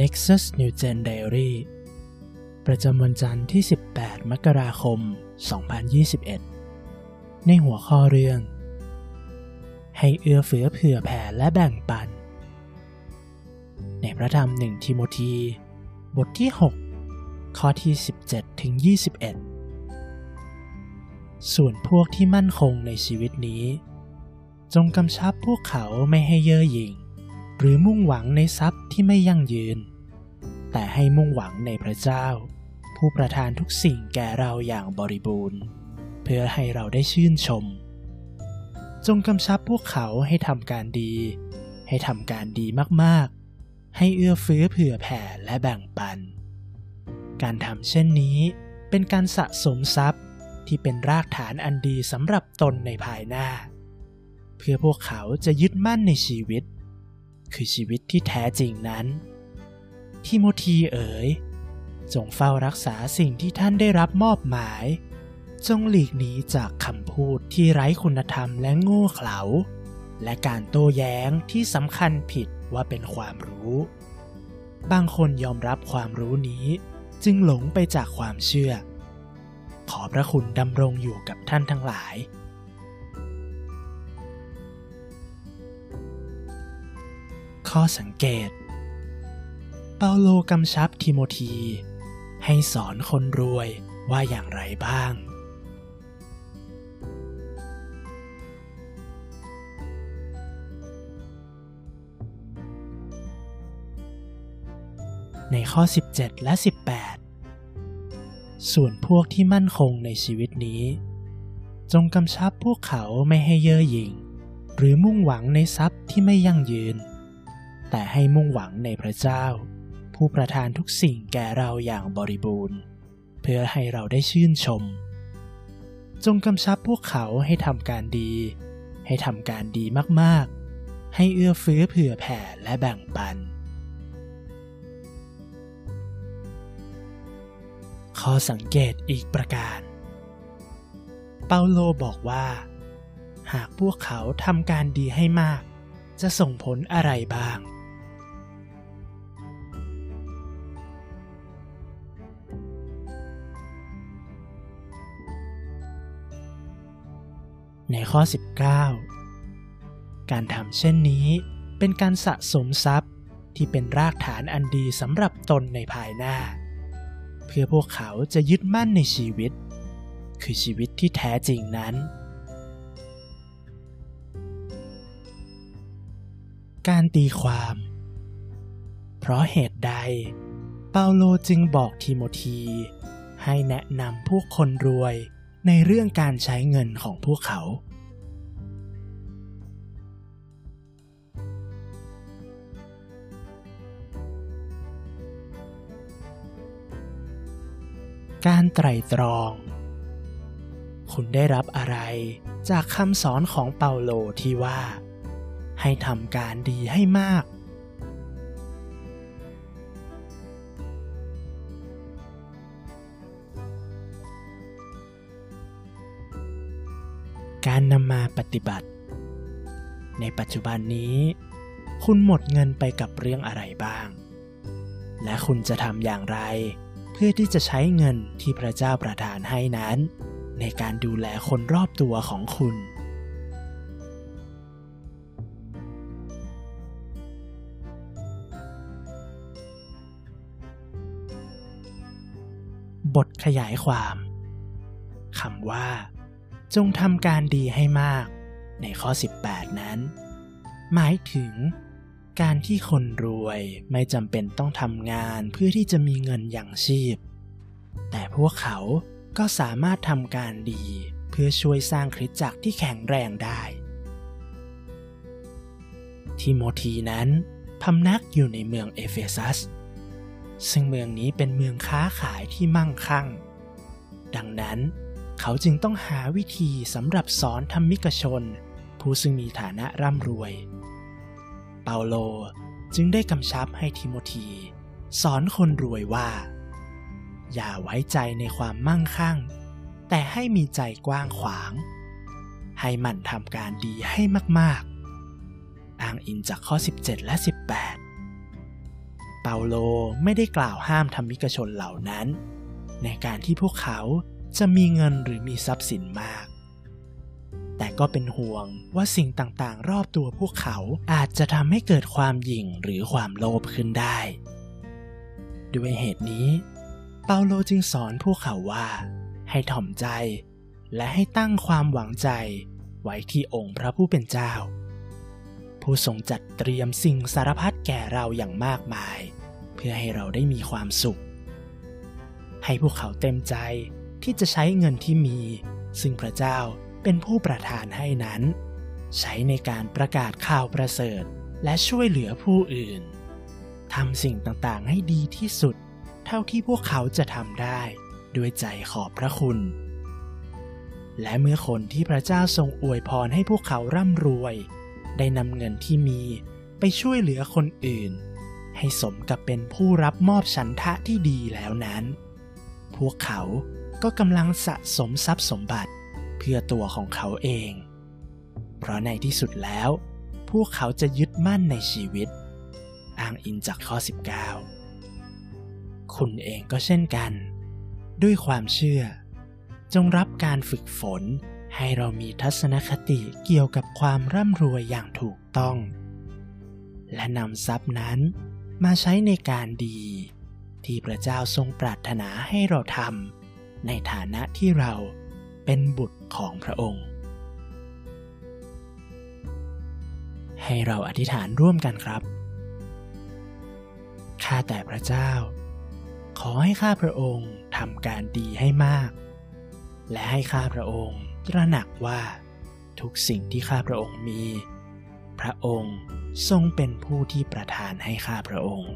Nexus New Gen Diary ประจำวันจันทร์ที่ 18 มกราคม 2021 ในหัวข้อเรื่อง ให้เอื้อเฟื้อเผื่อแผ่และแบ่งปัน ในพระธรรมหนึ่งทิโมธี บทที่ 6 ข้อที่ 17 ถึง 21 ส่วนพวกที่มั่นคงในชีวิตนี้ จงกำชับพวกเขาไม่ให้เย่อหยิ่ง หรือมุ่งหวังในทรัพย์ที่ไม่ยั่งยืน แต่ให้มุ่งหวังในพระเจ้า ผู้ประทานทุกสิ่งแก่เราอย่างบริบูรณ์ เพื่อให้เราได้ชื่นชม จงกำชับพวกเขาให้ทำการดี ให้ทำการดีมากๆ ให้เอื้อเฟื้อเผื่อแผ่และแบ่งปัน การทำเช่นนี้เป็นการสะสมทรัพย์ที่เป็นรากฐานอันดีสำหรับตนในภายหน้า เพื่อพวกเขาจะยึดมั่นในชีวิต คือชีวิตที่แท้จริงนั้น ทิโมธีเอ๋ย จงเฝ้ารักษาสิ่งที่ท่านได้รับมอบหมาย จงหลีกหนีจากคำพูดที่ไร้คุณธรรมและโง่เขลา และการโต้แย้งที่สำคัญผิดว่าเป็นความรู้ บางคนยอมรับความรู้นี้จึงหลงไปจากความเชื่อ ขอพระคุณดำรงอยู่กับท่านทั้งหลาย ข้อสังเกต เปาโลกำชับทิโมธี ให้สอนคนรวยว่าอย่างไรบ้าง ในข้อ 17 และ 18 ส่วนพวกที่มั่นคงในชีวิตนี้ จงกำชับพวกเขาไม่ให้เย่อหยิ่ง หรือมุ่งหวังในทรัพย์ที่ไม่ยั่งยืน แต่ให้มุ่งหวังในพระเจ้า ผู้ประทานทุกสิ่งแก่เราอย่างบริบูรณ์ เพื่อให้เราได้ชื่นชม จงกำชับพวกเขาให้ทำการดี ให้ทำการดีมากๆ ให้เอื้อเฟื้อเผื่อแผ่และแบ่งปัน ข้อสังเกตอีกประการ เปาโลบอกว่า หากพวกเขาทำการดีให้มากจะส่งผลอะไรบ้าง ในข้อ 19 การทำเช่นนี้เป็นการสะสมทรัพย์ที่เป็นรากฐานอันดีสำหรับตนในภายหน้า เพื่อพวกเขาจะยึดมั่นในชีวิต คือชีวิตที่แท้จริงนั้น การตีความ เพราะเหตุใด เปาโลจึงบอกทิโมธี ให้แนะนำพวกคนรวย ในเรื่องการใช้เงินของพวกเขา การไตร่ตรอง คุณได้รับอะไรจากคำสอนของเปาโลที่ว่า ให้ทำการดีให้มาก การนำมาปฏิบัติ ในปัจจุบันนี้ คุณหมดเงินไปกับเรื่องอะไรบ้าง และคุณจะทำอย่างไร เพื่อที่จะใช้เงินที่พระเจ้าประทานให้นั้น ในการดูแลคนรอบตัวของคุณบทขยายความคำว่า จงทำการดีให้มาก ในข้อ 18 นั้น หมายถึง การที่คนรวยไม่จำเป็นต้องทำงานเพื่อที่จะมีเงินอย่างชีพ แต่พวกเขาก็สามารถทำการดีเพื่อช่วยสร้างคริสตจักรที่แข็งแรงได้ ทิโมธีนั้นพำนักอยู่ในเมืองเอเฟซัส ซึ่งเมืองนี้เป็นเมืองค้าขายที่มั่งคั่ง ดังนั้น เขาจึงต้องหาวิธีสำหรับสอนธรรมิกชน ผู้ซึ่งมีฐานะร่ำรวย เปาโลจึงได้กำชับให้ทิโมธี สอนคนรวยว่า อย่าไว้ใจในความมั่งคั่ง แต่ให้มีใจกว้างขวาง ให้มันทำการดีให้มากๆ อ้างอิงจากข้อ 17 และ 18 เปเปาโลไม่ได้กล่าวห้ามธรรมิกชนเหล่านั้น ในการที่พวกเขา จะมีเงินหรือมีทรัพย์สินมาก แต่ก็เป็นห่วงว่าสิ่งต่างๆ รอบตัวพวกเขาอาจจะทำให้เกิดความหยิ่งหรือความโลภขึ้นได้ ด้วยเหตุนี้ เปาโลจึงสอนพวกเขาว่า ให้ถ่อมใจ และให้ตั้งความหวังใจไว้ที่องค์พระผู้เป็นเจ้า ผู้ทรงจัดเตรียมสิ่งสารพัดแก่เราอย่างมากมาย เพื่อให้เราได้มีความสุข ให้พวกเขาเต็มใจ ที่จะใช้เงินที่มี ซึ่งพระเจ้าเป็นผู้ประทานให้นั้น ใช้ในการประกาศข่าวประเสริฐและช่วยเหลือผู้อื่นทำสิ่งต่างๆ ให้ดีที่สุด เท่าที่พวกเขาจะทำได้ ด้วยใจขอบพระคุณ และเมื่อคนที่พระเจ้าทรงอวยพรให้พวกเขาร่ำรวย ได้นำเงินที่มีไปช่วยเหลือคนอื่น ให้สมกับเป็นผู้รับมอบฉันทะที่ดีแล้วนั้น พวกเขา ก็กำลังสะสมทรัพย์สมบัติเพื่อตัวของเขาเอง เพราะในที่สุดแล้ว พวกเขาจะยึดมั่นในชีวิต อ้างอิงจากข้อ 19 คุณเองก็เช่นกัน ด้วยความเชื่อ จงรับการฝึกฝนให้เรามีทัศนคติเกี่ยวกับความร่ำรวยอย่างถูกต้อง และนำทรัพย์นั้นมาใช้ในการดี ที่พระเจ้าทรงปรารถนาให้เราทำ ในฐานะที่เราเป็นบุตรของพระองค์ ให้เราอธิษฐานร่วมกันครับ ข้าแต่พระเจ้า ขอให้ข้าพระองค์ทำการดีให้มาก และให้ข้าพระองค์ตระหนักว่าทุกสิ่งที่ข้าพระองค์มี พระองค์ทรงเป็นผู้ที่ประทานให้ข้าพระองค์